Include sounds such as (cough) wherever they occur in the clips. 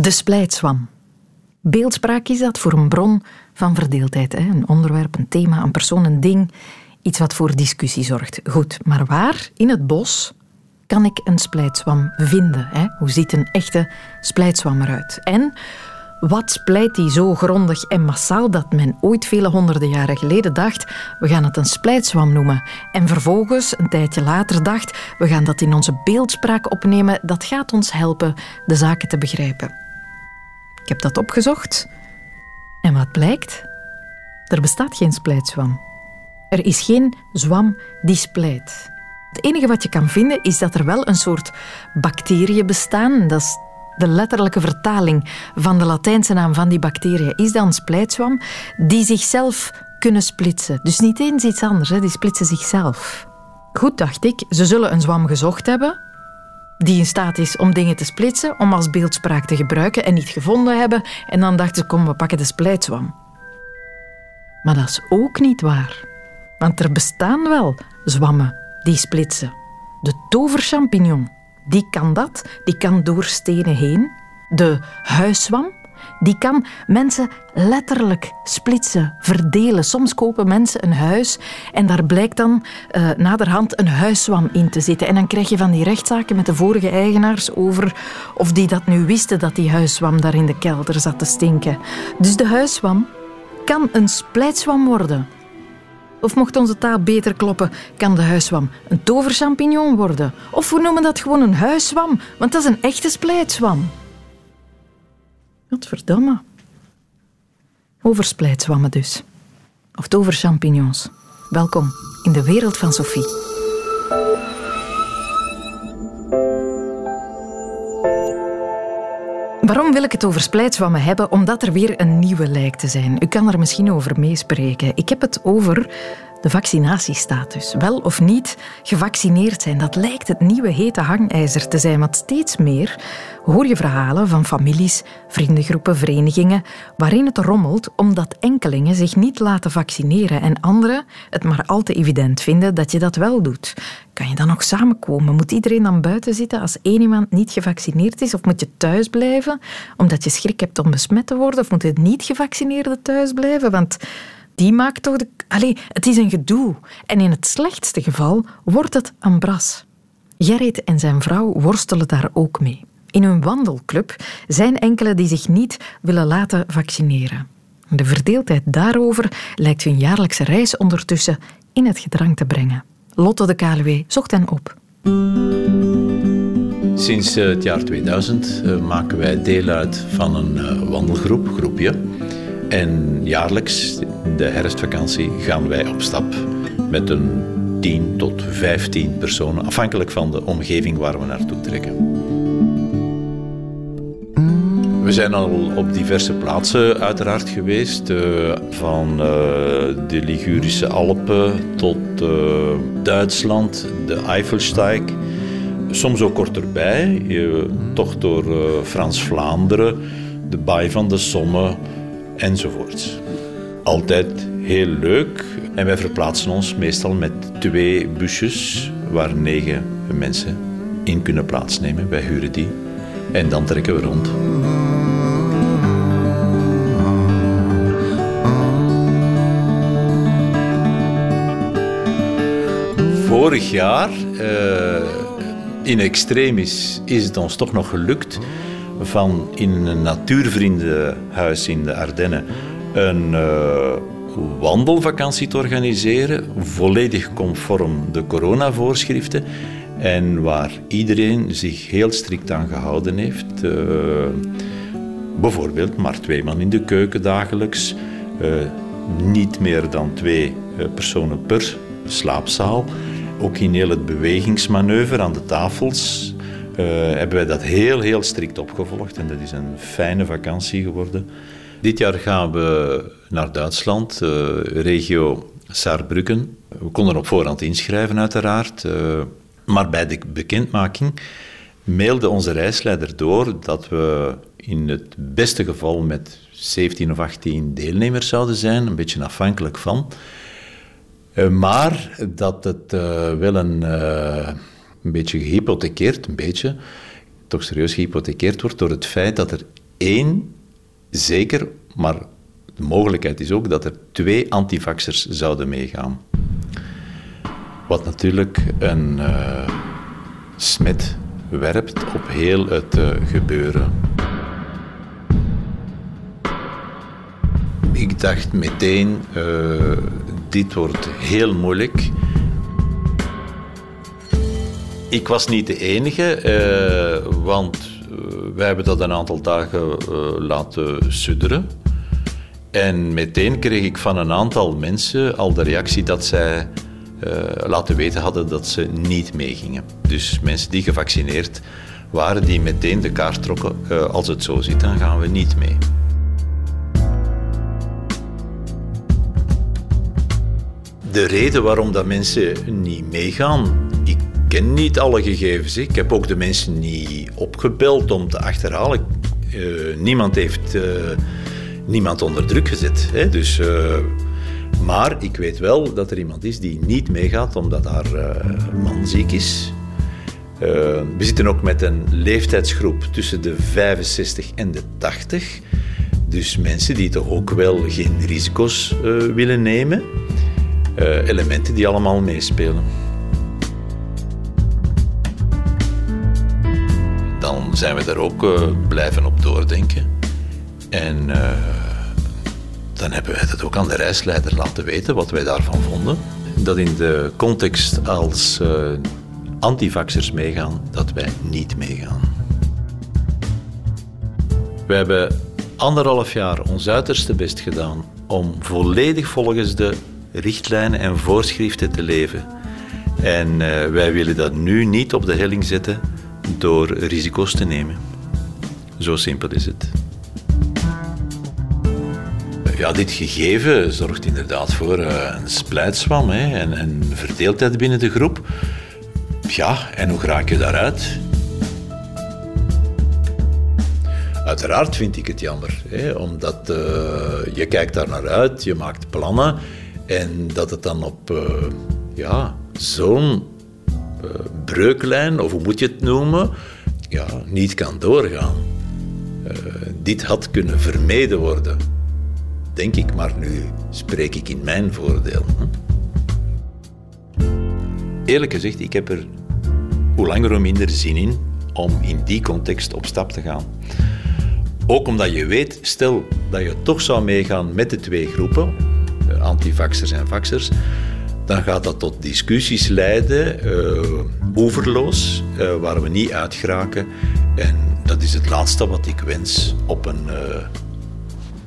De splijtswam. Beeldspraak is dat voor een bron van verdeeldheid. Hè? Een onderwerp, een thema, een persoon, een ding. Iets wat voor discussie zorgt. Goed, maar waar in het bos kan ik een splijtswam vinden? Hè? Hoe ziet een echte splijtswam eruit? En wat splijt die zo grondig en massaal dat men ooit vele honderden jaren geleden dacht: we gaan het een splijtswam noemen. En vervolgens, een tijdje later, dacht: we gaan dat in onze beeldspraak opnemen. Dat gaat ons helpen de zaken te begrijpen. Ik heb dat opgezocht. En wat blijkt? Er bestaat geen splijtswam. Er is geen zwam die splijt. Het enige wat je kan vinden is dat er wel een soort bacteriën bestaan. Dat is de letterlijke vertaling van de Latijnse naam van die bacteriën is dan splijtswam, die zichzelf kunnen splitsen. Dus niet eens iets anders, die splitsen zichzelf. Goed, dacht ik, ze zullen een zwam gezocht hebben die in staat is om dingen te splitsen, om als beeldspraak te gebruiken en niet gevonden hebben. En dan dachten ze, kom, we pakken de splijtswam. Maar dat is ook niet waar. Want er bestaan wel zwammen die splitsen. De toverchampignon, die kan dat, die kan door stenen heen. De huiszwam, die kan mensen letterlijk splitsen, verdelen. Soms kopen mensen een huis en daar blijkt dan uh, naderhand een huiszwam in te zitten. En dan krijg je van die rechtszaken met de vorige eigenaars over of die dat nu wisten dat die huiszwam daar in de kelder zat te stinken. Dus de huiszwam kan een splijtswam worden. Of mocht onze taal beter kloppen, kan de huiszwam een toverchampignon worden. Of we noemen dat gewoon een huiszwam, want dat is een echte splijtswam. Godverdamme. Over splijtswammen dus. Of toverchampignons. Welkom in de wereld van Sophie. Waarom wil ik het over splijtswammen hebben? Omdat er weer een nieuwe lijkt te zijn. U kan er misschien over meespreken. Ik heb het over de vaccinatiestatus. Wel of niet gevaccineerd zijn, dat lijkt het nieuwe hete hangijzer te zijn. Want steeds meer hoor je verhalen van families, vriendengroepen, verenigingen, waarin het rommelt omdat enkelingen zich niet laten vaccineren en anderen het maar al te evident vinden dat je dat wel doet. Kan je dan nog samenkomen? Moet iedereen dan buiten zitten als één iemand niet gevaccineerd is? Of moet je thuis blijven omdat je schrik hebt om besmet te worden? Of moet het niet gevaccineerde thuis blijven? Want die maakt toch de... Allee, het is een gedoe. En in het slechtste geval wordt het een bras. Gerrit en zijn vrouw worstelen daar ook mee. In hun wandelclub zijn enkele die zich niet willen laten vaccineren. De verdeeldheid daarover lijkt hun jaarlijkse reis ondertussen in het gedrang te brengen. Lotte de KLW zocht hen op. Sinds eh, het jaar 2000 eh, maken wij deel uit van een eh, wandelgroep, groepje. En jaarlijks, de herfstvakantie, gaan wij op stap met een 10 tot 15 personen, afhankelijk van de omgeving waar we naartoe trekken. We zijn al op diverse plaatsen uiteraard geweest, uh, van uh, de Ligurische Alpen tot uh, Duitsland, de Eifelsteig. Soms ook korterbij, toch door Frans-Vlaanderen, de Baai van de Somme, enzovoort. Altijd heel leuk en wij verplaatsen ons meestal met twee busjes waar negen mensen in kunnen plaatsnemen. Wij huren die en dan trekken we rond. Vorig jaar, uh, in extremis, is het ons toch nog gelukt van in een natuurvriendenhuis in de Ardennen een uh, wandelvakantie te organiseren, volledig conform de coronavoorschriften en waar iedereen zich heel strikt aan gehouden heeft. Uh, bijvoorbeeld maar twee man in de keuken dagelijks, uh, niet meer dan twee personen per slaapzaal. Ook in heel het bewegingsmanoeuvre aan de tafels hebben wij dat heel, heel strikt opgevolgd. En dat is een fijne vakantie geworden. Dit jaar gaan we naar Duitsland, regio Saarbrücken. We konden op voorhand inschrijven, uiteraard. Maar bij de bekendmaking mailde onze reisleider door dat we in het beste geval met 17 of 18 deelnemers zouden zijn, een beetje afhankelijk van. maar dat het wel een een beetje gehypothekeerd, een beetje, toch serieus gehypothekeerd wordt door het feit dat er één, zeker, maar de mogelijkheid is ook dat er twee antivaxers zouden meegaan. Wat natuurlijk een uh, smet werpt op heel het uh, gebeuren. Ik dacht meteen, uh, dit wordt heel moeilijk. Ik was niet de enige, want wij hebben dat een aantal dagen laten sudderen. En meteen kreeg ik van een aantal mensen al de reactie dat zij laten weten hadden dat ze niet meegingen. Dus mensen die gevaccineerd waren, die meteen de kaart trokken, uh, als het zo zit, dan gaan we niet mee. De reden waarom dat mensen niet meegaan, ik ken niet alle gegevens. Ik heb ook de mensen niet opgebeld om te achterhalen. Uh, niemand heeft niemand onder druk gezet. Hè? Dus, maar ik weet wel dat er iemand is die niet meegaat omdat haar uh, man ziek is. Uh, we zitten ook met een leeftijdsgroep tussen de 65 en de 80. Dus mensen die toch ook wel geen risico's willen nemen. elementen die allemaal meespelen. Dan zijn we daar ook blijven op doordenken. En dan hebben wij dat ook aan de reisleider laten weten, wat wij daarvan vonden. Dat in de context als uh, antivaxers meegaan, dat wij niet meegaan. We hebben anderhalf jaar ons uiterste best gedaan om volledig volgens de richtlijnen en voorschriften te leven. En uh, wij willen dat nu niet op de helling zetten door risico's te nemen. Zo simpel is het ja, dit gegeven zorgt inderdaad voor uh, een splijtswam hè, en, en verdeeldheid binnen de groep. Ja, en hoe raak je daaruit? Uiteraard vind ik het jammer, hè, omdat uh, je kijkt daar naar uit, je maakt plannen en dat het dan op ja, zo'n breuklijn, of hoe moet je het noemen, ja, niet kan doorgaan. dit had kunnen vermeden worden denk ik, maar nu spreek ik in mijn voordeel. Eerlijk gezegd, ik heb er hoe langer hoe minder zin in om in die context op stap te gaan. Ook omdat je weet, stel dat je toch zou meegaan met de twee groepen, antivaxers en vaxers, dan gaat dat tot discussies leiden, uh, oeverloos, uh, waar we niet uit geraken. En dat is het laatste wat ik wens op een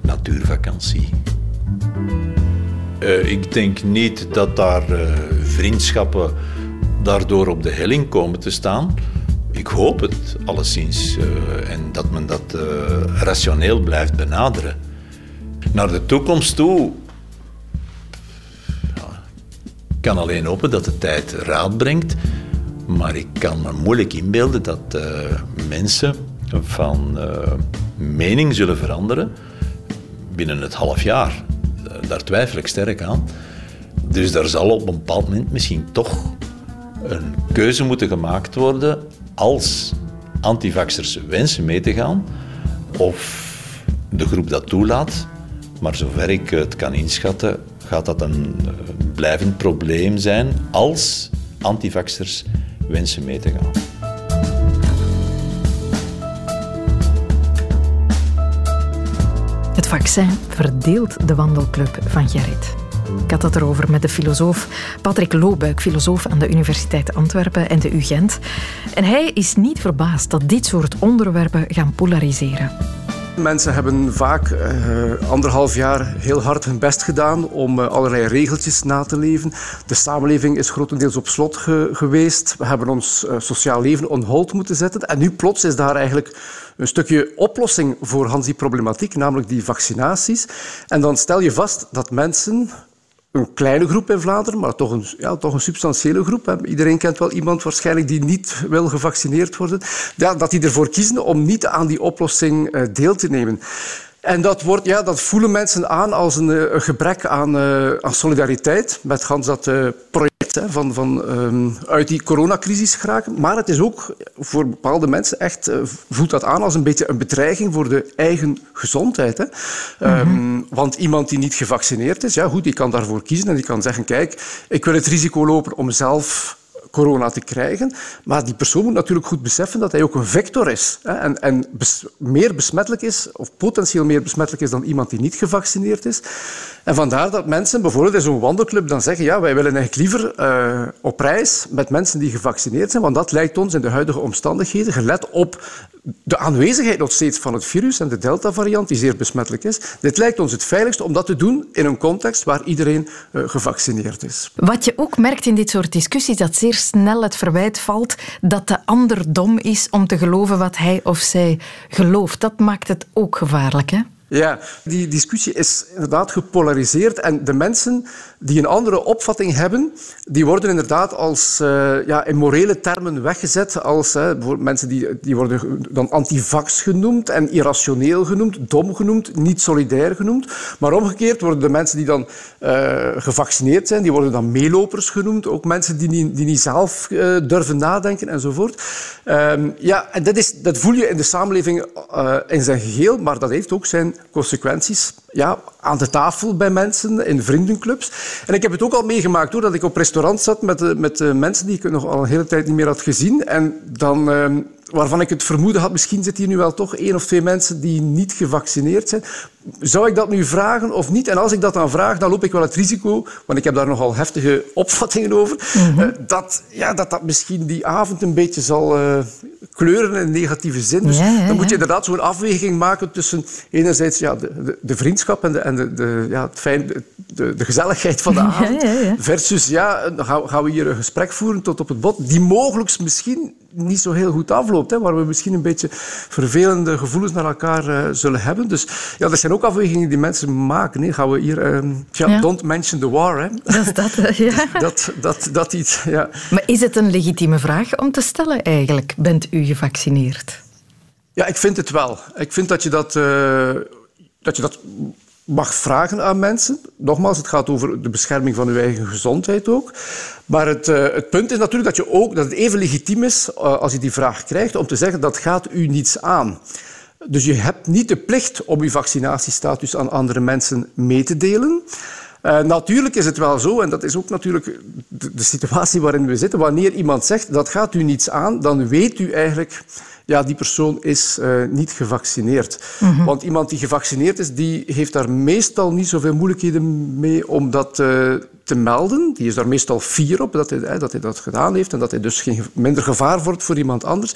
natuurvakantie. Uh, ik denk niet dat daar uh, vriendschappen daardoor op de helling komen te staan. Ik hoop het alleszins uh, en dat men dat rationeel blijft benaderen. Naar de toekomst toe ja, kan alleen hopen dat de tijd raad brengt, maar ik kan me moeilijk inbeelden dat mensen van mening zullen veranderen binnen het half jaar. Daar twijfel ik sterk aan. Dus daar zal op een bepaald moment misschien toch een keuze moeten gemaakt worden als antivaxers wensen mee te gaan of de groep dat toelaat. Maar zover ik het kan inschatten, gaat dat een blijvend probleem zijn als antivaxers wensen mee te gaan. Vaccin verdeelt de wandelclub van Gerrit. Ik had het erover met de filosoof Patrick Loobuik, filosoof aan de Universiteit Antwerpen en de UGent. En hij is niet verbaasd dat dit soort onderwerpen gaan polariseren. Mensen hebben vaak uh, anderhalf jaar heel hard hun best gedaan om uh, allerlei regeltjes na te leven. De samenleving is grotendeels op slot ge geweest. We hebben ons uh, sociaal leven on hold moeten zetten. En nu plots is daar eigenlijk een stukje oplossing voor Hans die problematiek, namelijk die vaccinaties. En dan stel je vast dat mensen een kleine groep in Vlaanderen, maar toch een, ja, toch een substantiële groep. Iedereen kent wel iemand waarschijnlijk die niet wil gevaccineerd worden. Ja, dat die ervoor kiezen om niet aan die oplossing uh, deel te nemen. En dat, wordt, ja, dat voelen mensen aan als een, een gebrek aan, uh, aan, solidariteit met Hans dat project hè, van, van um, uit die coronacrisis geraken. Maar het is ook voor bepaalde mensen echt, uh, voelt dat aan als een beetje een bedreiging voor de eigen gezondheid. Hè. Um, want iemand die niet gevaccineerd is, ja goed, die kan daarvoor kiezen en die kan zeggen, kijk, ik wil het risico lopen om zelf corona te krijgen. Maar die persoon moet natuurlijk goed beseffen dat hij ook een vector is. Hè, en, en meer besmettelijk is, of potentieel meer besmettelijk is dan iemand die niet gevaccineerd is. En vandaar dat mensen bijvoorbeeld in zo'n wandelclub dan zeggen ja, wij willen eigenlijk liever uh, op reis met mensen die gevaccineerd zijn, want dat lijkt ons in de huidige omstandigheden, gelet op de aanwezigheid nog steeds van het virus en de Delta-variant, die zeer besmettelijk is. Dit lijkt ons het veiligste om dat te doen in een context waar iedereen uh, gevaccineerd is. Wat je ook merkt in dit soort discussies, dat zeer snel het verwijt valt dat de ander dom is om te geloven wat hij of zij gelooft. Dat maakt het ook gevaarlijk, hè? Ja, die discussie is inderdaad gepolariseerd en de mensen die een andere opvatting hebben, die worden inderdaad als, uh, ja, in morele termen weggezet als mensen die, die worden dan antivax genoemd en irrationeel genoemd, dom genoemd, niet solidair genoemd. Maar omgekeerd worden de mensen die dan uh, gevaccineerd zijn, die worden dan meelopers genoemd, ook mensen die niet, die niet zelf durven nadenken enzovoort. Ehm, ja, en dat, is, dat voel je in de samenleving in zijn geheel, maar dat heeft ook zijn consequenties ja, aan de tafel bij mensen, in vriendenclubs. En ik heb het ook al meegemaakt hoor, dat ik op restaurant zat met, met mensen die ik nog al een hele tijd niet meer had gezien. En dan ehm, waarvan ik het vermoeden had, misschien zitten hier nu wel toch één of twee mensen die niet gevaccineerd zijn. Zou ik dat nu vragen of niet? En als ik dat dan vraag, dan loop ik wel het risico, want ik heb daar nogal heftige (laughs) opvattingen over, mm -hmm. dat, ja, dat dat misschien die avond een beetje zal uh, kleuren in negatieve zin. Dus ja, ja, dan moet je inderdaad zo'n afweging maken tussen enerzijds ja, de, de, de vriendschap en de, en de, de, ja, het fijn, de, de gezelligheid van de (laughs) avond, versus ja, dan gaan we hier een gesprek voeren tot op het bot, die mogelijk misschien niet zo heel goed afloopt. Hè, waar we misschien een beetje vervelende gevoelens naar elkaar uh, zullen hebben. Dus ja, dat zijn ook afwegingen die mensen maken. Hè. Gaan we hier... Uh, ja, ja, don't mention the war. Hè. Dat is dat, uh, ja. (laughs) dat, dat, dat iets, ja. Maar is het een legitieme vraag om te stellen eigenlijk? Bent u gevaccineerd? Ja, ik vind het wel. Ik vind dat je dat, dat, je dat mag vragen aan mensen. Nogmaals, het gaat over de bescherming van uw eigen gezondheid ook. Maar het, uh, het punt is natuurlijk dat, je ook, dat het even legitiem is uh, als je die vraag krijgt om te zeggen dat gaat u niets aan. Dus je hebt niet de plicht om uw vaccinatiestatus aan andere mensen mee te delen. Uh, natuurlijk is het wel zo, en dat is ook natuurlijk de, de situatie waarin we zitten, wanneer iemand zegt dat gaat u niets aan, dan weet u eigenlijk ja, die persoon is uh, niet gevaccineerd. Mm -hmm. Want iemand die gevaccineerd is, die heeft daar meestal niet zoveel moeilijkheden mee om dat uh, te melden. Die is daar meestal fier op dat hij, dat hij dat gedaan heeft en dat hij dus geen minder gevaar wordt voor iemand anders.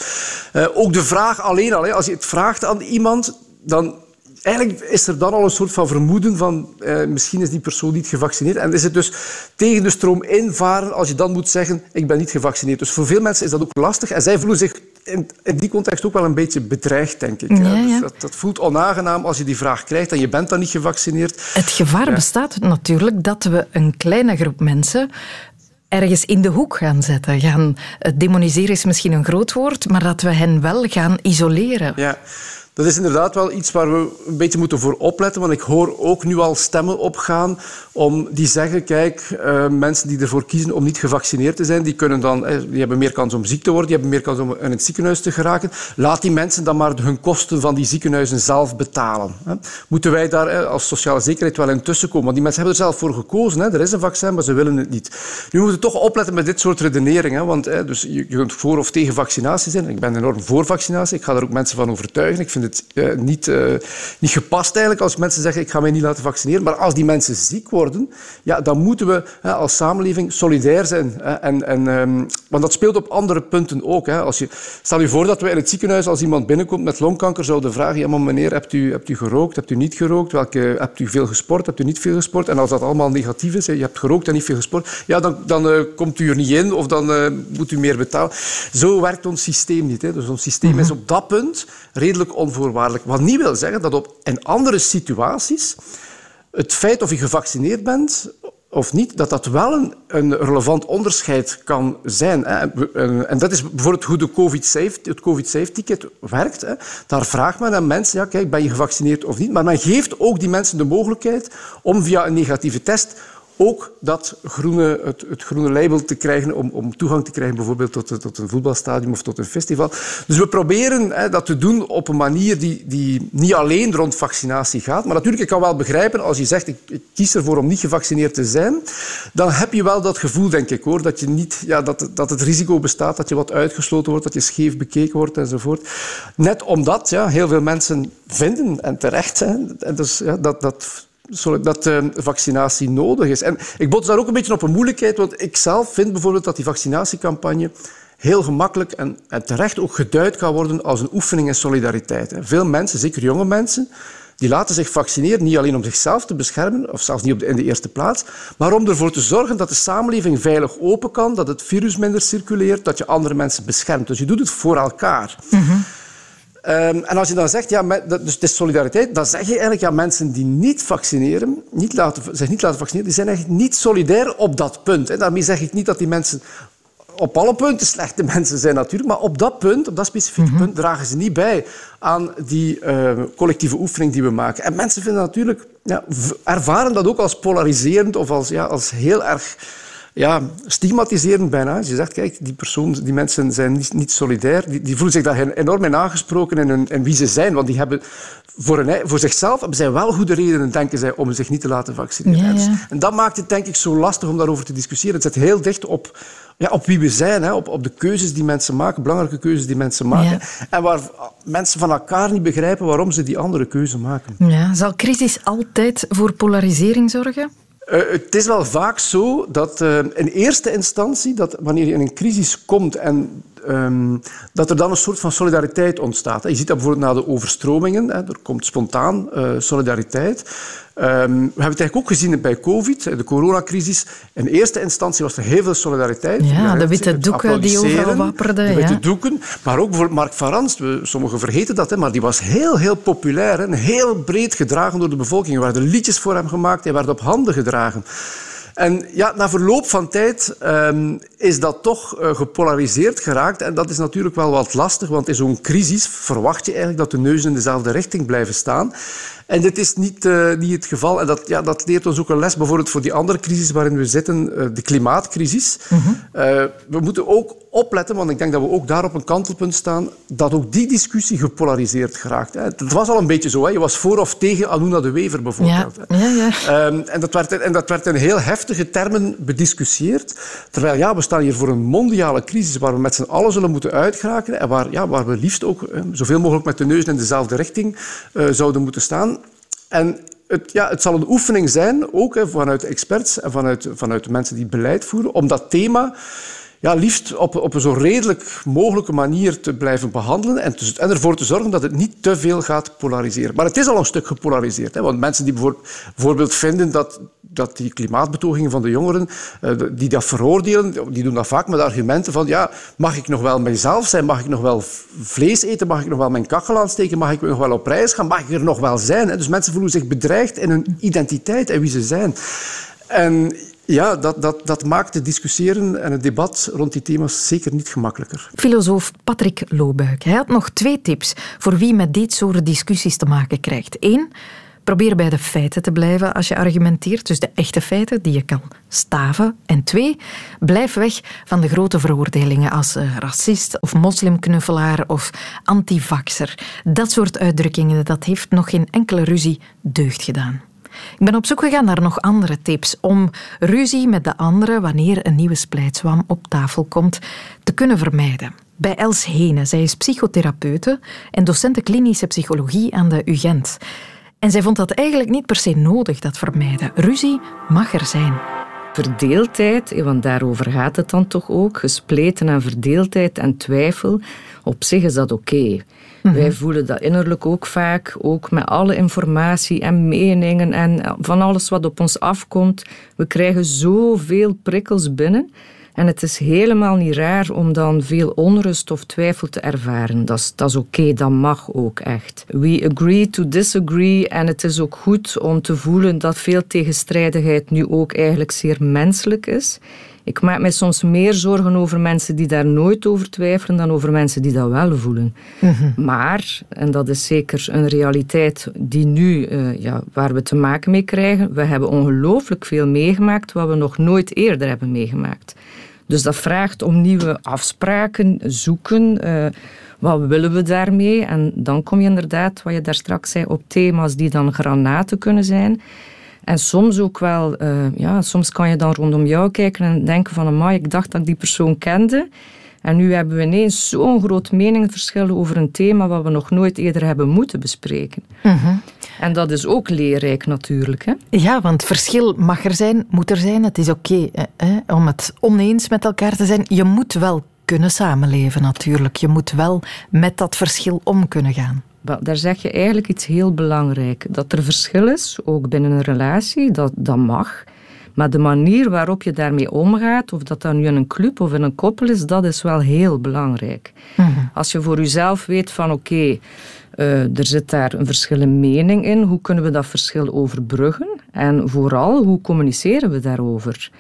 Uh, ook de vraag alleen al, als je het vraagt aan iemand, dan eigenlijk is er dan al een soort van vermoeden van eh, misschien is die persoon niet gevaccineerd. En is het dus tegen de stroom invaren als je dan moet zeggen ik ben niet gevaccineerd. Dus voor veel mensen is dat ook lastig. En zij voelen zich in, in die context ook wel een beetje bedreigd, denk ik. Ja, ja. Dus dat, dat, voelt onaangenaam als je die vraag krijgt en je bent dan niet gevaccineerd. Het gevaar ja. bestaat natuurlijk dat we een kleine groep mensen ergens in de hoek gaan zetten. Gaan, demoniseren is misschien een groot woord, maar dat we hen wel gaan isoleren. Ja. Dat is inderdaad wel iets waar we een beetje moeten voor opletten. Want ik hoor ook nu al stemmen opgaan om die zeggen, kijk, uh, mensen die ervoor kiezen om niet gevaccineerd te zijn, die, kunnen dan, eh, die hebben meer kans om ziek te worden, die hebben meer kans om in het ziekenhuis te geraken. Laat die mensen dan maar hun kosten van die ziekenhuizen zelf betalen. Hè. Moeten wij daar eh, als sociale zekerheid wel in tussenkomen? Want die mensen hebben er zelf voor gekozen. Hè. Er is een vaccin, maar ze willen het niet. Nu moeten we toch opletten met dit soort redeneringen. Want dus je, je kunt voor of tegen vaccinatie zijn. Ik ben enorm voor vaccinatie. Ik ga er ook mensen van overtuigen. Ik vind het uh, niet, uh, niet gepast eigenlijk als mensen zeggen ik ga mij niet laten vaccineren. Maar als die mensen ziek worden, ja, dan moeten we hè, als samenleving solidair zijn. Hè, en, en, um, want dat speelt op andere punten ook. Hè. Als je, stel je voor dat we in het ziekenhuis, als iemand binnenkomt met longkanker, zouden vragen ja, maar meneer, hebt u, hebt u gerookt, hebt u niet gerookt? Welke, hebt u veel gesport, hebt u niet veel gesport? En als dat allemaal negatief is, je hebt gerookt en niet veel gesport, ja, dan, dan uh, komt u er niet in of dan moet u meer betalen. Zo werkt ons systeem niet. Hè. Dus ons systeem mm -hmm. is op dat punt redelijk Wat niet wil zeggen dat op in andere situaties het feit of je gevaccineerd bent of niet, dat dat wel een, relevant onderscheid kan zijn. En dat is bijvoorbeeld hoe de COVID-safe, het COVID-safe-ticket werkt. Daar vraagt men aan mensen, ja, kijk, ben je gevaccineerd of niet? Maar men geeft ook die mensen de mogelijkheid om via een negatieve test ook dat groene, het, het, groene label te krijgen om, om toegang te krijgen bijvoorbeeld tot, tot, een voetbalstadion of tot een festival. Dus we proberen hè, dat te doen op een manier die, die niet alleen rond vaccinatie gaat. Maar natuurlijk, ik kan wel begrijpen, als je zegt ik, kies ervoor om niet gevaccineerd te zijn, dan heb je wel dat gevoel, denk ik, hoor, dat, je niet, ja, dat, dat het risico bestaat dat je wat uitgesloten wordt, dat je scheef bekeken wordt enzovoort. Net omdat ja, heel veel mensen vinden, en terecht, hè, dus, ja, dat, dat dat uh, vaccinatie nodig is. En ik bots daar ook een beetje op een moeilijkheid, want ik zelf vind bijvoorbeeld dat die vaccinatiecampagne heel gemakkelijk en, terecht ook geduid kan worden als een oefening in solidariteit. Veel mensen, zeker jonge mensen, die laten zich vaccineren niet alleen om zichzelf te beschermen, of zelfs niet op de, in de eerste plaats, maar om ervoor te zorgen dat de samenleving veilig open kan, dat het virus minder circuleert, dat je andere mensen beschermt. Dus je doet het voor elkaar. Mm Um, en als je dan zegt, ja, dus het is solidariteit, dan zeg je eigenlijk, ja, mensen die niet vaccineren, niet laten, zich niet laten vaccineren, die zijn eigenlijk niet solidair op dat punt. En daarmee zeg ik niet dat die mensen op alle punten slechte (laughs) mensen zijn natuurlijk, maar op dat punt, op dat specifieke mhm. punt, dragen ze niet bij aan die uh, collectieve oefening die we maken. En mensen vinden natuurlijk, ja, ervaren dat ook als polariserend of als, ja, als heel erg ja, stigmatiserend bijna. Als je zegt, kijk, die, persoon, die mensen zijn niet, niet solidair, die, die, voelen zich daar enorm in aangesproken in, hun, in wie ze zijn. Want die hebben voor, een, voor zichzelf hebben zij wel goede redenen, denken zij, om zich niet te laten vaccineren. Ja, ja. En dat maakt het denk ik zo lastig om daarover te discussiëren. Het zit heel dicht op, ja, op wie we zijn, hè, op, op de keuzes die mensen maken, belangrijke keuzes die mensen maken. En waar mensen van elkaar niet begrijpen waarom ze die andere keuze maken. Ja. Zal crisis altijd voor polarisering zorgen? Uh, het is wel vaak zo dat uh, in eerste instantie, dat wanneer je in een crisis komt en um, dat er dan een soort van solidariteit ontstaat. Je ziet dat bijvoorbeeld na de overstromingen. Hè, er komt spontaan uh, solidariteit. Um, we hebben het eigenlijk ook gezien bij COVID, de coronacrisis. In eerste instantie was er heel veel solidariteit. Ja, de witte doeken die overal wapperden. De witte doeken. Maar ook bijvoorbeeld Mark van Rans, sommigen vergeten dat, hè, maar die was heel, heel populair. Hè, heel breed gedragen door de bevolking. Er werden liedjes voor hem gemaakt, hij werd op handen gedragen. En ja, na verloop van tijd um, is dat toch uh, gepolariseerd geraakt. En dat is natuurlijk wel wat lastig, want in zo'n crisis verwacht je eigenlijk dat de neuzen in dezelfde richting blijven staan. En dit is niet, uh, niet het geval. En dat, ja, dat leert ons ook een les, bijvoorbeeld voor die andere crisis waarin we zitten, uh, de klimaatcrisis. Mm -hmm. uh, we moeten ook opletten, want ik denk dat we ook daar op een kantelpunt staan, dat ook die discussie gepolariseerd geraakt. Hè. Het was al een beetje zo. Hè. Je was voor of tegen Anuna de Wever, bijvoorbeeld. Ja. Ja, ja. Um, en, dat werd, en dat werd in heel heftige termen bediscussieerd. Terwijl ja, we staan hier voor een mondiale crisis waar we met z'n allen zullen moeten uitgeraken en waar, ja, waar we liefst ook zoveel mogelijk met de neus in dezelfde richting zouden moeten staan. En het, ja, het zal een oefening zijn, ook hè, vanuit experts en vanuit, vanuit mensen die beleid voeren, om dat thema ja, liefst op, op een zo redelijk mogelijke manier te blijven behandelen en, te, ervoor te zorgen dat het niet te veel gaat polariseren. Maar het is al een stuk gepolariseerd. Hè, want mensen die bijvoorbeeld vinden dat, dat die klimaatbetogingen van de jongeren, eh, die dat veroordelen, die doen dat vaak met argumenten van ja, mag ik nog wel mijzelf zijn? Mag ik nog wel vlees eten? Mag ik nog wel mijn kachel aansteken? Mag ik nog wel op reis gaan? Mag ik er nog wel zijn? Dus mensen voelen zich bedreigd in hun identiteit en wie ze zijn. En ja, dat, dat, dat maakt het discussiëren en het debat rond die thema's zeker niet gemakkelijker. Filosoof Patrick Loobuik. Hij had nog twee tips voor wie met dit soort discussies te maken krijgt. Eén, probeer bij de feiten te blijven als je argumenteert, dus de echte feiten die je kan staven. En twee, blijf weg van de grote veroordelingen als uh, racist of moslimknuffelaar of antivaxer. Dat soort uitdrukkingen, dat heeft nog geen enkele ruzie deugd gedaan. Ik ben op zoek gegaan naar nog andere tips om ruzie met de anderen wanneer een nieuwe splijtswam op tafel komt te kunnen vermijden. Bij Els Hene. Zij is psychotherapeute en docenten klinische psychologie aan de UGent. En zij vond dat eigenlijk niet per se nodig, dat vermijden. Ruzie mag er zijn. Verdeeldheid, want daarover gaat het dan toch ook, gespleten aan verdeeldheid en twijfel, op zich is dat oké. Mhm. Wij voelen dat innerlijk ook vaak, ook met alle informatie en meningen en van alles wat op ons afkomt. We krijgen zoveel prikkels binnen. En het is helemaal niet raar om dan veel onrust of twijfel te ervaren. Dat is, dat is oké, dat mag ook echt. We agree to disagree en het is ook goed om te voelen dat veel tegenstrijdigheid nu ook eigenlijk zeer menselijk is. Ik maak mij soms meer zorgen over mensen die daar nooit over twijfelen dan over mensen die dat wel voelen. Mhm. Maar, en dat is zeker een realiteit die nu, uh, ja, waar we te maken mee krijgen, we hebben ongelooflijk veel meegemaakt wat we nog nooit eerder hebben meegemaakt. Dus dat vraagt om nieuwe afspraken, zoeken. Uh, wat willen we daarmee? En dan kom je inderdaad, wat je daar straks zei, op thema's die dan granaten kunnen zijn. En soms ook wel, uh, ja, soms kan je dan rondom jou kijken en denken van, amai, ik dacht dat ik die persoon kende. En nu hebben we ineens zo'n groot meningsverschil over een thema wat we nog nooit eerder hebben moeten bespreken. Mhm. En dat is ook leerrijk natuurlijk. Hè? Ja, want verschil mag er zijn, moet er zijn. Het is oké om het oneens met elkaar te zijn. Je moet wel kunnen samenleven natuurlijk. Je moet wel met dat verschil om kunnen gaan. Daar zeg je eigenlijk iets heel belangrijk. Dat er verschil is, ook binnen een relatie, dat, dat mag. Maar de manier waarop je daarmee omgaat, of dat dan nu in een club of in een koppel is, dat is wel heel belangrijk. Mhm. Als je voor jezelf weet van oké, eh, er zit daar een verschillende mening in, hoe kunnen we dat verschil overbruggen? En vooral, hoe communiceren we daarover?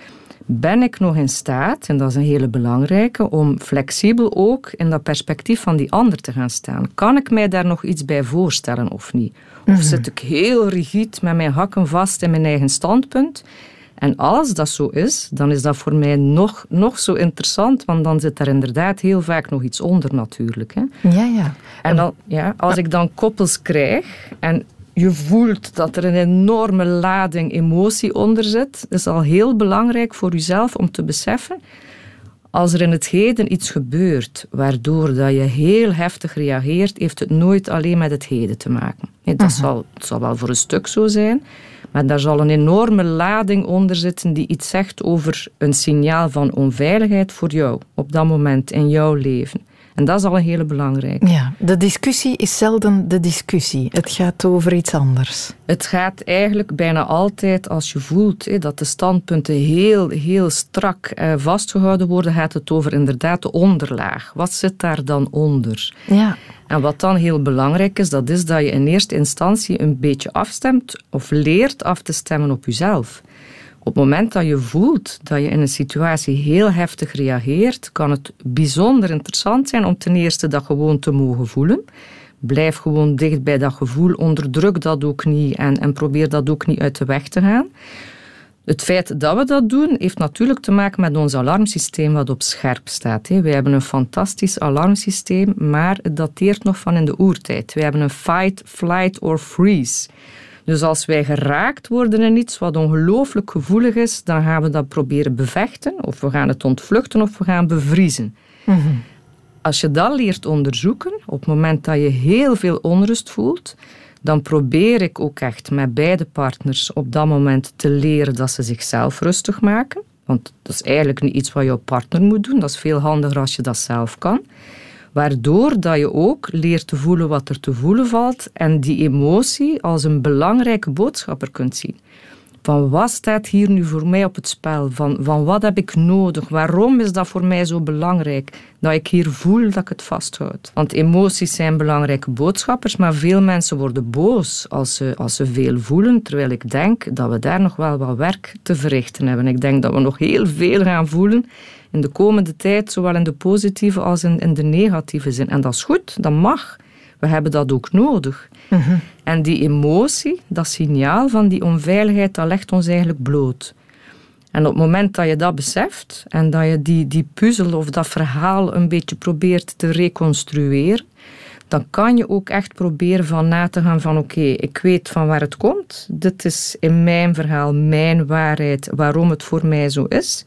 Ben ik nog in staat, en dat is een hele belangrijke, om flexibel ook in dat perspectief van die ander te gaan staan? Kan ik mij daar nog iets bij voorstellen of niet? Of mhm. zit ik heel rigide met mijn hakken vast in mijn eigen standpunt? En als dat zo is, dan is dat voor mij nog, nog zo interessant, want dan zit er inderdaad heel vaak nog iets onder natuurlijk. Hè. Ja, ja. En dan, ja, als ik dan koppels krijg en je voelt dat er een enorme lading emotie onder zit. Het is al heel belangrijk voor jezelf om te beseffen, als er in het heden iets gebeurt waardoor dat je heel heftig reageert, heeft het nooit alleen met het heden te maken. dat mhm. zal, zal wel voor een stuk zo zijn, maar daar zal een enorme lading onder zitten die iets zegt over een signaal van onveiligheid voor jou op dat moment in jouw leven. En dat is al een hele belangrijke. Ja, de discussie is zelden de discussie. Het gaat over iets anders. Het gaat eigenlijk bijna altijd, als je voelt dat de standpunten heel, heel strak eh, vastgehouden worden, gaat het over inderdaad de onderlaag. Wat zit daar dan onder? Ja. En wat dan heel belangrijk is, dat is dat je in eerste instantie een beetje afstemt of leert af te stemmen op jezelf. Op het moment dat je voelt dat je in een situatie heel heftig reageert, kan het bijzonder interessant zijn om ten eerste dat gewoon te mogen voelen. Blijf gewoon dicht bij dat gevoel, onderdruk dat ook niet en, en probeer dat ook niet uit de weg te gaan. Het feit dat we dat doen, heeft natuurlijk te maken met ons alarmsysteem wat op scherp staat. Wij hebben een fantastisch alarmsysteem, maar het dateert nog van in de oertijd. Wij hebben een fight, flight or freeze. Dus als wij geraakt worden in iets wat ongelooflijk gevoelig is, dan gaan we dat proberen bevechten, of we gaan het ontvluchten, of we gaan bevriezen. Mhm. Als je dat leert onderzoeken, op het moment dat je heel veel onrust voelt, dan probeer ik ook echt met beide partners op dat moment te leren dat ze zichzelf rustig maken. Want dat is eigenlijk niet iets wat jouw partner moet doen. Dat is veel handiger als je dat zelf kan. Waardoor dat je ook leert te voelen wat er te voelen valt en die emotie als een belangrijke boodschapper kunt zien. Van wat staat hier nu voor mij op het spel? Van, van wat heb ik nodig? Waarom is dat voor mij zo belangrijk? Dat ik hier voel dat ik het vasthoud. Want emoties zijn belangrijke boodschappers, maar veel mensen worden boos als ze, als ze veel voelen. Terwijl ik denk dat we daar nog wel wat werk te verrichten hebben. Ik denk dat we nog heel veel gaan voelen in de komende tijd, zowel in de positieve als in, in de negatieve zin. En dat is goed, dat mag. We hebben dat ook nodig. Mhm. En die emotie, dat signaal van die onveiligheid, dat legt ons eigenlijk bloot. En op het moment dat je dat beseft en dat je die, die puzzel of dat verhaal een beetje probeert te reconstrueren, dan kan je ook echt proberen van na te gaan van oké, ik weet van waar het komt. Dit is in mijn verhaal mijn waarheid, waarom het voor mij zo is.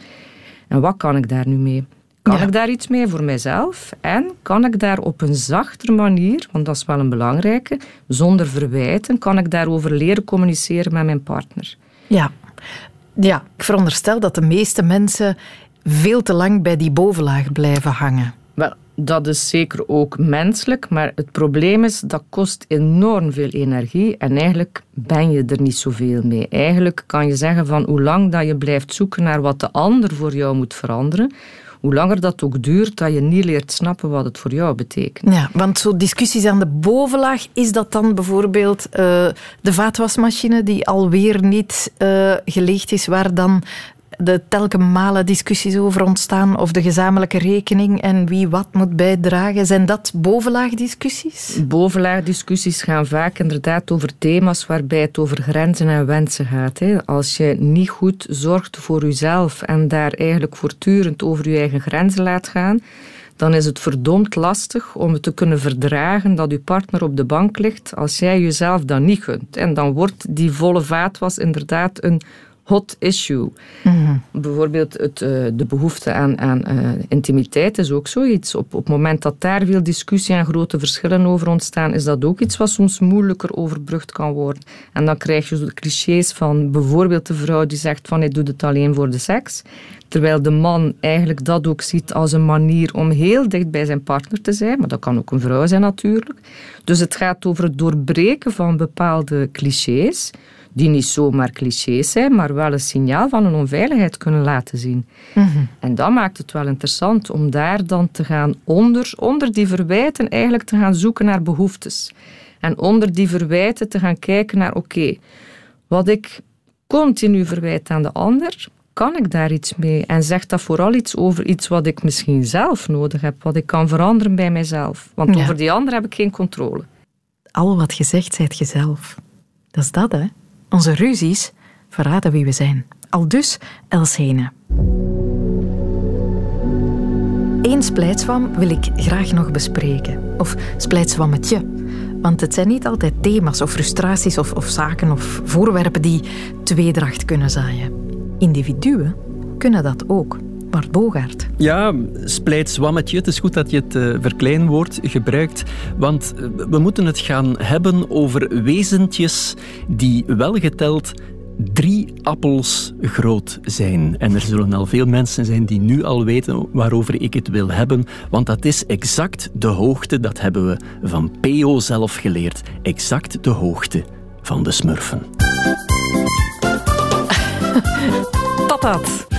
En wat kan ik daar nu mee? Kan ik daar iets mee voor mijzelf? En kan ik daar op een zachtere manier, want dat is wel een belangrijke, zonder verwijten, kan ik daarover leren communiceren met mijn partner? Ja. Ja, ik veronderstel dat de meeste mensen veel te lang bij die bovenlaag blijven hangen. Dat is zeker ook menselijk, maar het probleem is dat kost enorm veel energie en eigenlijk ben je er niet zoveel mee. Eigenlijk kan je zeggen van hoe lang dat je blijft zoeken naar wat de ander voor jou moet veranderen, hoe langer dat ook duurt, dat je niet leert snappen wat het voor jou betekent. Ja, want zo discussies aan de bovenlaag, is dat dan bijvoorbeeld uh, de vaatwasmachine die alweer niet uh, geleegd is, waar dan de telke malen discussies over ontstaan of de gezamenlijke rekening en wie wat moet bijdragen. Zijn dat bovenlaagdiscussies? Bovenlaagdiscussies gaan vaak inderdaad over thema's waarbij het over grenzen en wensen gaat. Als je niet goed zorgt voor jezelf en daar eigenlijk voortdurend over je eigen grenzen laat gaan, dan is het verdomd lastig om het te kunnen verdragen dat je partner op de bank ligt als jij jezelf dat niet gunt. En dan wordt die volle vaatwas inderdaad een hot issue. Mhm. Bijvoorbeeld het, eh, de behoefte aan, aan uh, intimiteit is ook zoiets. Op, op het moment dat daar veel discussie en grote verschillen over ontstaan, is dat ook iets wat soms moeilijker overbrugd kan worden. En dan krijg je zo de clichés van bijvoorbeeld de vrouw die zegt van ik doe het alleen voor de seks. Terwijl de man eigenlijk dat ook ziet als een manier om heel dicht bij zijn partner te zijn. Maar dat kan ook een vrouw zijn natuurlijk. Dus het gaat over het doorbreken van bepaalde clichés die niet zomaar clichés zijn, maar wel een signaal van een onveiligheid kunnen laten zien. Mhm. En dat maakt het wel interessant om daar dan te gaan onder, onder die verwijten eigenlijk te gaan zoeken naar behoeftes. En onder die verwijten te gaan kijken naar, oké, wat ik continu verwijt aan de ander, kan ik daar iets mee? En zegt dat vooral iets over iets wat ik misschien zelf nodig heb, wat ik kan veranderen bij mijzelf. Want over die ander heb ik geen controle. Al wat je zegt, zijt jezelf. Dat is dat, hè? Onze ruzies verraden wie we zijn. Al dus Elsene. Eén splijtswam wil ik graag nog bespreken. Of splijtswammetje. Want het zijn niet altijd thema's of frustraties of, of zaken of voorwerpen die tweedracht kunnen zaaien. Individuen kunnen dat ook. Bart Bogaert. Ja, splijtswammetje. Het is goed dat je het uh, verkleinwoord gebruikt. Want eh, we moeten het gaan hebben over wezentjes die wel geteld drie appels groot zijn. En er zullen al veel mensen zijn die nu al weten waarover ik het wil hebben, want dat is exact de hoogte, dat hebben we van P.O. zelf geleerd, exact de hoogte van de smurfen. (laughs) Patat.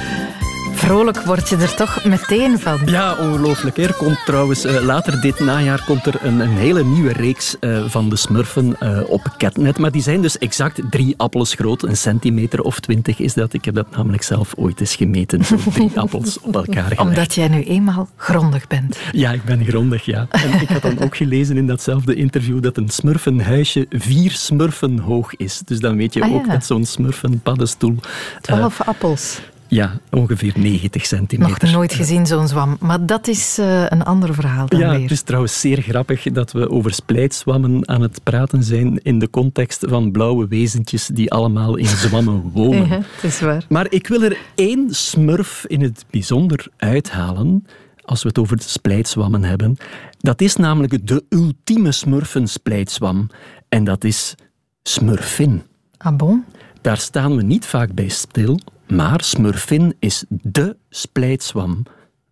Vrolijk word je er toch meteen van. Ja, ongelooflijk. Er komt trouwens uh, later dit najaar komt er een, een hele nieuwe reeks uh, van de Smurfen uh, op Catnet. Maar die zijn dus exact drie appels groot. Een centimeter of twintig is dat. Ik heb dat namelijk zelf ooit eens gemeten. Zo (laughs) drie appels op elkaar gelegd. Omdat jij nu eenmaal grondig bent. Ja, ik ben grondig, ja. En ik had dan ook gelezen in datzelfde interview dat een smurfenhuisje vier smurfen hoog is. Dus dan weet je ah, ook dat zo'n smurfenpaddenstoel... Twaalf appels. Ja, ongeveer 90 centimeter. Nog nooit gezien zo'n zwam. Maar dat is uh, een ander verhaal dan ja, weer. Het is trouwens zeer grappig dat we over splijtswammen aan het praten zijn in de context van blauwe wezentjes die allemaal in (laughs) zwammen wonen. Ja, het is waar. Maar ik wil er één smurf in het bijzonder uithalen als we het over de splijtswammen hebben. Dat is namelijk de ultieme smurfensplijtswam. En dat is Smurfin. Ah bon? Daar staan we niet vaak bij stil, maar Smurfin is dé splijtswam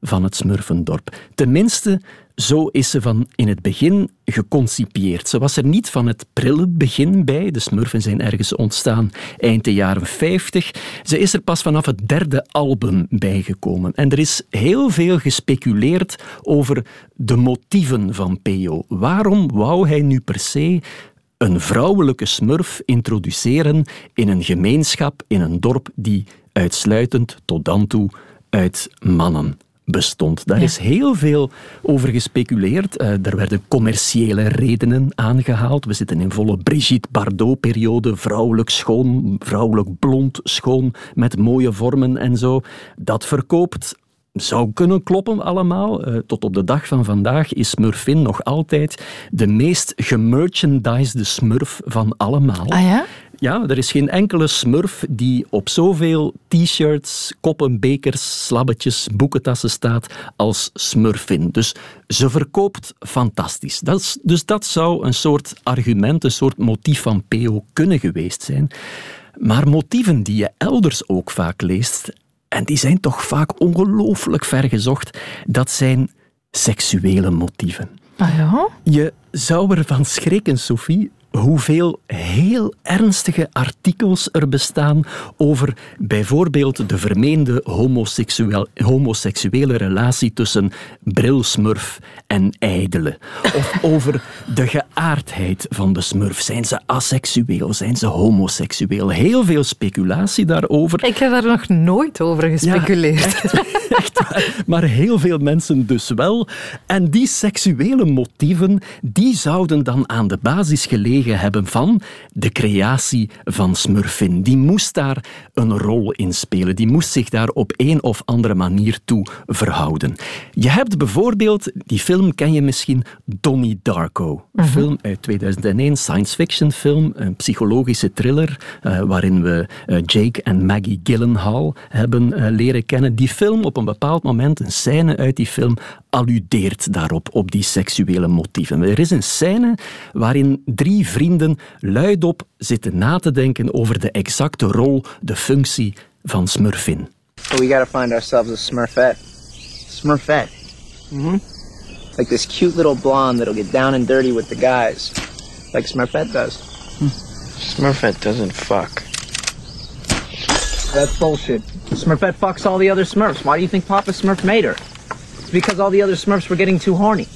van het Smurfendorp. Tenminste, zo is ze van in het begin geconcipieerd. Ze was er niet van het prille begin bij. De Smurfen zijn ergens ontstaan eind de jaren 50. Ze is er pas vanaf het derde album bijgekomen. En er is heel veel gespeculeerd over de motieven van Peo. Waarom wou hij nu per se een vrouwelijke smurf introduceren in een gemeenschap, in een dorp die uitsluitend tot dan toe uit mannen bestond. Daar is heel veel over gespeculeerd. Uh, er werden commerciële redenen aangehaald. We zitten in volle Brigitte Bardot-periode. Vrouwelijk schoon, vrouwelijk blond schoon, met mooie vormen en zo. Dat verkoopt zou kunnen kloppen allemaal. Uh, tot op de dag van vandaag is Smurfin nog altijd de meest gemerchandisede smurf van allemaal. Ah ja? Ja, er is geen enkele smurf die op zoveel t-shirts, koppen, bekers, slabbetjes, boekentassen staat als Smurfin. Dus ze verkoopt fantastisch. Dat is, dus dat zou een soort argument, een soort motief van PO kunnen geweest zijn. Maar motieven die je elders ook vaak leest, en die zijn toch vaak ongelooflijk ver gezocht, dat zijn seksuele motieven. Ah ja? Je zou ervan schrikken, Sophie, hoeveel heel ernstige artikels er bestaan over bijvoorbeeld de vermeende homoseksuele relatie tussen Brilsmurf en Ijdele. Of (laughs) over de geaardheid van de smurf. Zijn ze asexueel? Zijn ze homoseksueel? Heel veel speculatie daarover. Ik heb daar nog nooit over gespeculeerd. echt, waar. Maar heel veel mensen dus wel. En die seksuele motieven, die zouden dan aan de basis gelegen hebben van de creatie van Smurfin. Die moest daar een rol in spelen. Die moest zich daar op een of andere manier toe verhouden. Je hebt bijvoorbeeld, die film ken je misschien, Donnie Darko. Een film uit 2001, science fiction film, een psychologische thriller, uh, waarin we uh, Jake en Maggie Gyllenhaal hebben uh, leren kennen. Die film, op een bepaald moment, een scène uit die film, alludeert daarop, op die seksuele motieven. Er is een scène waarin drie vrienden luidop zitten na te denken over de exacte rol, de functie van Smurfin. we gotta find ourselves a Smurfette. Smurfette. Mm-hmm. Like this cute little blonde that'll get down and dirty with the guys. Like Smurfette does. Smurfette doesn't fuck. That's bullshit. Smurfette fucks all the other Smurfs. Why do you think Papa Smurf made her? Because all the other Smurfs were getting too horny.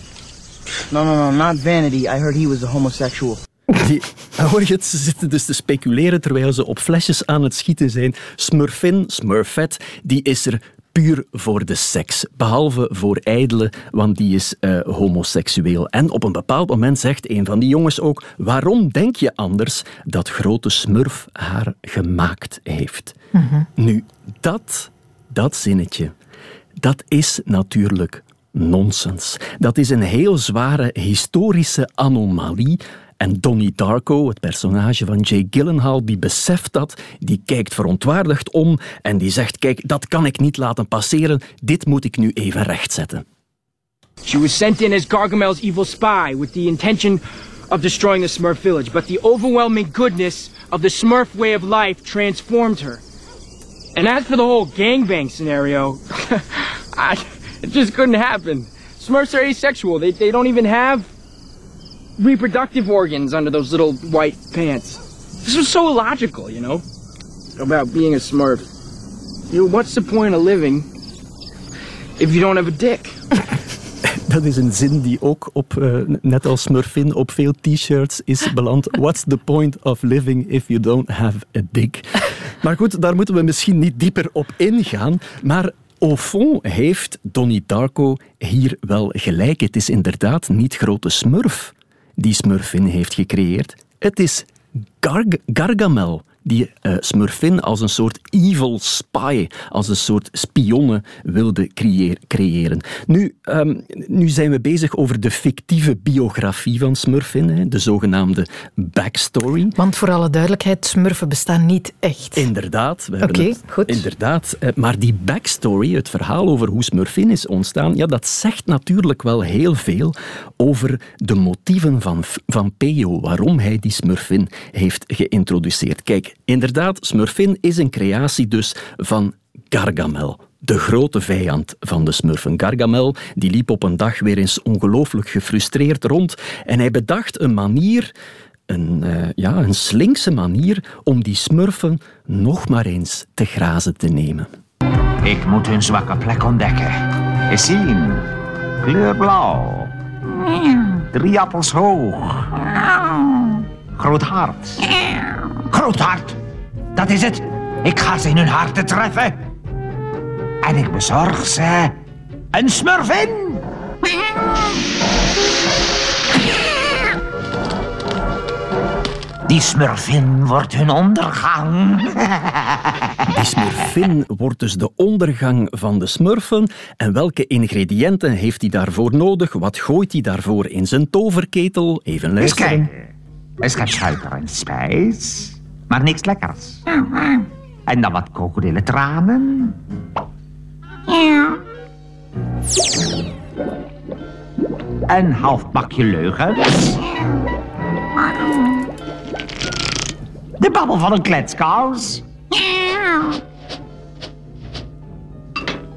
No, no, no, not vanity. I heard he was a homosexual. (laughs) Die, hoor je het, ze zitten dus te speculeren terwijl ze op flesjes aan het schieten zijn. Smurfin, Smurfette, die is er puur voor de seks. Behalve voor ijdele, want die is uh, homoseksueel. En op een bepaald moment zegt een van die jongens ook: Waarom denk je anders dat grote Smurf haar gemaakt heeft? Nu, dat, dat zinnetje, dat is natuurlijk nonsens. Dat is een heel zware historische anomalie. En Donnie Darko, het personage van Jay Gyllenhaal, die beseft dat, die kijkt verontwaardigd om en die zegt, kijk, dat kan ik niet laten passeren, dit moet ik nu even rechtzetten. She was sent in as Gargamel's evil spy with the intention of destroying the Smurf village, but the overwhelming goodness of the Smurf way of life transformed her. And as for the whole gangbang scenario, (laughs) I, it just couldn't happen. Smurfs are asexual. They, they don't even have reproductive organs under those little white pants. This was so illogical, you know, about being a Smurf. You know, what's the point of living if you don't have a dick? (laughs) Dat is een zin die ook op, uh, net als Smurfin, op veel t-shirts is beland. (laughs) What's the point of living if you don't have a dick? Maar goed, daar moeten we misschien niet dieper op ingaan. Maar au fond heeft Donnie Darko hier wel gelijk. Het is inderdaad niet grote Smurf die Smurfin heeft gecreëerd. Het is Garg Gargamel die uh, Smurfin als een soort evil spy, als een soort spionne wilde creëren. Nu, um, nu zijn we bezig over de fictieve biografie van Smurfin, hè, de zogenaamde backstory. Want voor alle duidelijkheid, Smurfen bestaan niet echt. Inderdaad. Oké, goed. Inderdaad. Uh, maar die backstory, het verhaal over hoe Smurfin is ontstaan, ja, dat zegt natuurlijk wel heel veel over de motieven van, van Peo, waarom hij die Smurfin heeft geïntroduceerd. Kijk, Inderdaad, Smurfin is een creatie dus van Gargamel. De grote vijand van de smurfen. Gargamel die liep op een dag weer eens ongelooflijk gefrustreerd rond en hij bedacht een manier, een, uh, ja, een slinkse manier, om die smurfen nog maar eens te grazen te nemen. Ik moet hun zwakke plek ontdekken. Eens zien. Kleur blauw. Drie appels hoog. Groot hart. Groot hart. Dat is het. Ik ga ze in hun harten treffen. En ik bezorg ze een smurfin. Die smurfin wordt hun ondergang. Die smurfin wordt dus de ondergang van de smurfen. En welke ingrediënten heeft hij daarvoor nodig? Wat gooit hij daarvoor in zijn toverketel? Even luisteren. Een schep suiker en spijs, maar niks lekkers. En dan wat krokodillentranen. Een half bakje leugens. De babbel van een kletskous.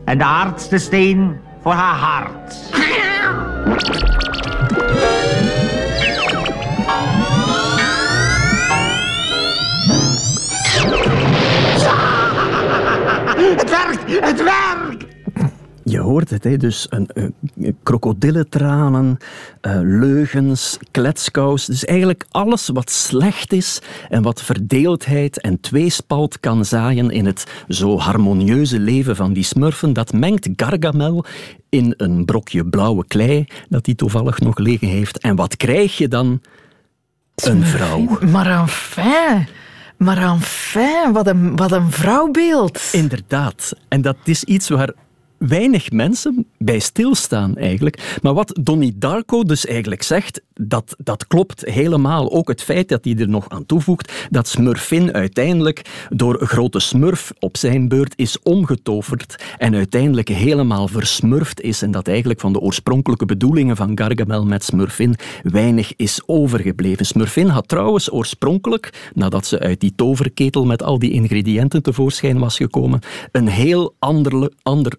En de hardste steen voor haar hart. Het werkt! Je hoort het, hè? dus een, een, krokodillentranen, uh, leugens, kletskous. Dus eigenlijk alles wat slecht is en wat verdeeldheid en tweespalt kan zaaien in het zo harmonieuze leven van die smurfen, dat mengt Gargamel in een brokje blauwe klei dat hij toevallig nog liggen heeft. En wat krijg je dan? Een vrouw. Maar enfin... Maar enfin, wat een, wat een vrouwbeeld. Inderdaad. En dat is iets waar weinig mensen bij stilstaan eigenlijk. Maar wat Donnie Darko dus eigenlijk zegt, dat, dat klopt helemaal. Ook het feit dat hij er nog aan toevoegt dat Smurfin uiteindelijk door grote smurf op zijn beurt is omgetoverd en uiteindelijk helemaal versmurfd is en dat eigenlijk van de oorspronkelijke bedoelingen van Gargamel met Smurfin weinig is overgebleven. Smurfin had trouwens oorspronkelijk, nadat ze uit die toverketel met al die ingrediënten tevoorschijn was gekomen, een heel ander, ander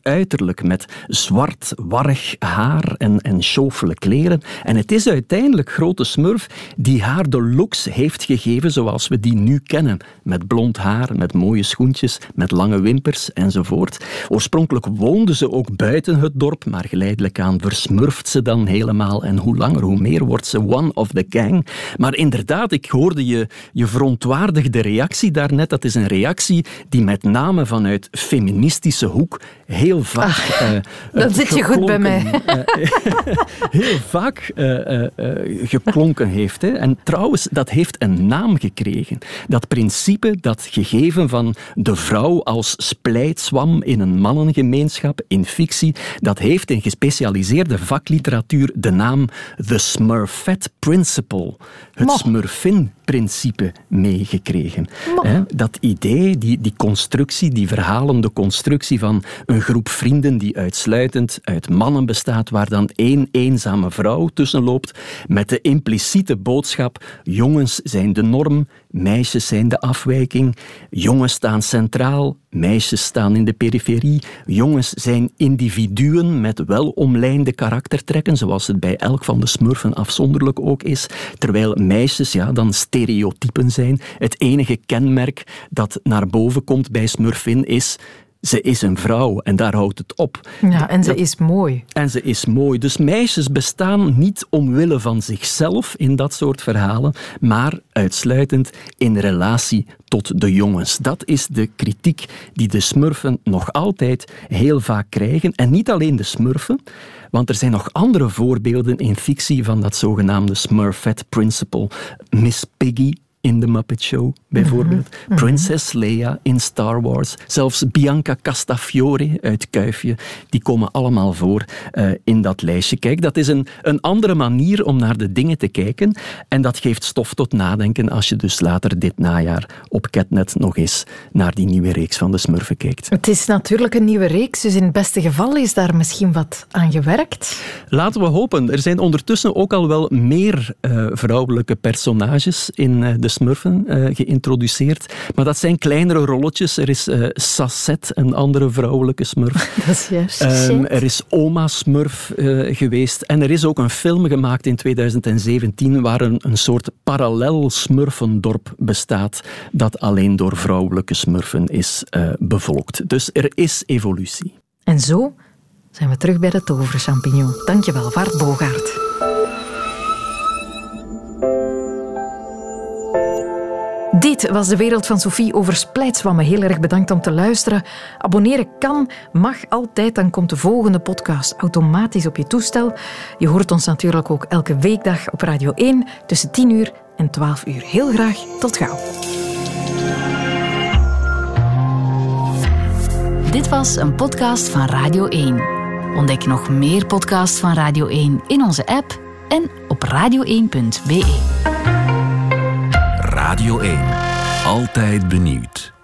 met zwart, warrig haar en, en schofele kleren. En het is uiteindelijk grote smurf die haar de looks heeft gegeven zoals we die nu kennen. Met blond haar, met mooie schoentjes, met lange wimpers enzovoort. Oorspronkelijk woonde ze ook buiten het dorp, maar geleidelijk aan versmurft ze dan helemaal. En hoe langer, hoe meer wordt ze one of the gang. Maar inderdaad, ik hoorde je, je verontwaardigde reactie daarnet. Dat is een reactie die met name vanuit feministische hoek heel vaak. Ah, uh, (laughs) dan zit je goed bij mij. Uh, (laughs) heel vaak geklonken heeft. Hè. En trouwens, dat heeft een naam gekregen. Dat principe, dat gegeven van de vrouw als splijtswam in een mannengemeenschap, in fictie, dat heeft in gespecialiseerde vakliteratuur de naam The Smurfette Principle. Het Smurfin-principe meegekregen. Dat idee, die, die constructie, die verhalende constructie van een groep vrienden die uitsluitend uit mannen bestaat, waar dan één eenzame vrouw tussen loopt, met de impliciete boodschap: jongens zijn de norm, meisjes zijn de afwijking, jongens staan centraal, meisjes staan in de periferie, jongens zijn individuen met wel omlijnde karaktertrekken, zoals het bij elk van de smurfen afzonderlijk ook is, terwijl meisjes ja, dan stereotypen zijn. Het enige kenmerk dat naar boven komt bij smurfin is ze is een vrouw en daar houdt het op. Ja, en ze is mooi. En ze is mooi. Dus meisjes bestaan niet omwille van zichzelf in dat soort verhalen, maar uitsluitend in relatie tot de jongens. Dat is de kritiek die de smurfen nog altijd heel vaak krijgen. En niet alleen de smurfen, want er zijn nog andere voorbeelden in fictie van dat zogenaamde Smurfette Principle. Miss Piggy in The Muppet Show, bijvoorbeeld. Mm Princess Leia in Star Wars. Zelfs Bianca Castafiore uit Kuifje. Die komen allemaal voor uh, in dat lijstje. Kijk, dat is een, een andere manier om naar de dingen te kijken. En dat geeft stof tot nadenken als je dus later dit najaar op Catnet nog eens naar die nieuwe reeks van de Smurfen kijkt. Het is natuurlijk een nieuwe reeks, dus in het beste geval is daar misschien wat aan gewerkt. Laten we hopen. Er zijn ondertussen ook al wel meer uh, vrouwelijke personages in uh, de Smurfen uh, geïntroduceerd. Maar dat zijn kleinere rolletjes. Er is uh, Sasset, een andere vrouwelijke Smurf. (laughs) Dat is juist. Um, er is Oma Smurf uh, geweest. En er is ook een film gemaakt in 2017 waar een, een soort parallel Smurfendorp bestaat dat alleen door vrouwelijke Smurfen is bevolkt. Dus er is evolutie. En zo zijn we terug bij de toverchampignon. Dankjewel, Vaart Bogaert. Dit was de wereld van Sophie over splijtswammen. Heel erg bedankt om te luisteren. Abonneren kan, mag altijd. Dan komt de volgende podcast automatisch op je toestel. Je hoort ons natuurlijk ook elke weekdag op Radio 1 tussen 10 uur en 12 uur. Heel graag, tot gauw. Dit was een podcast van Radio 1. Ontdek nog meer podcasts van Radio 1 in onze app en op radio1.be. Radio 1. Altijd benieuwd.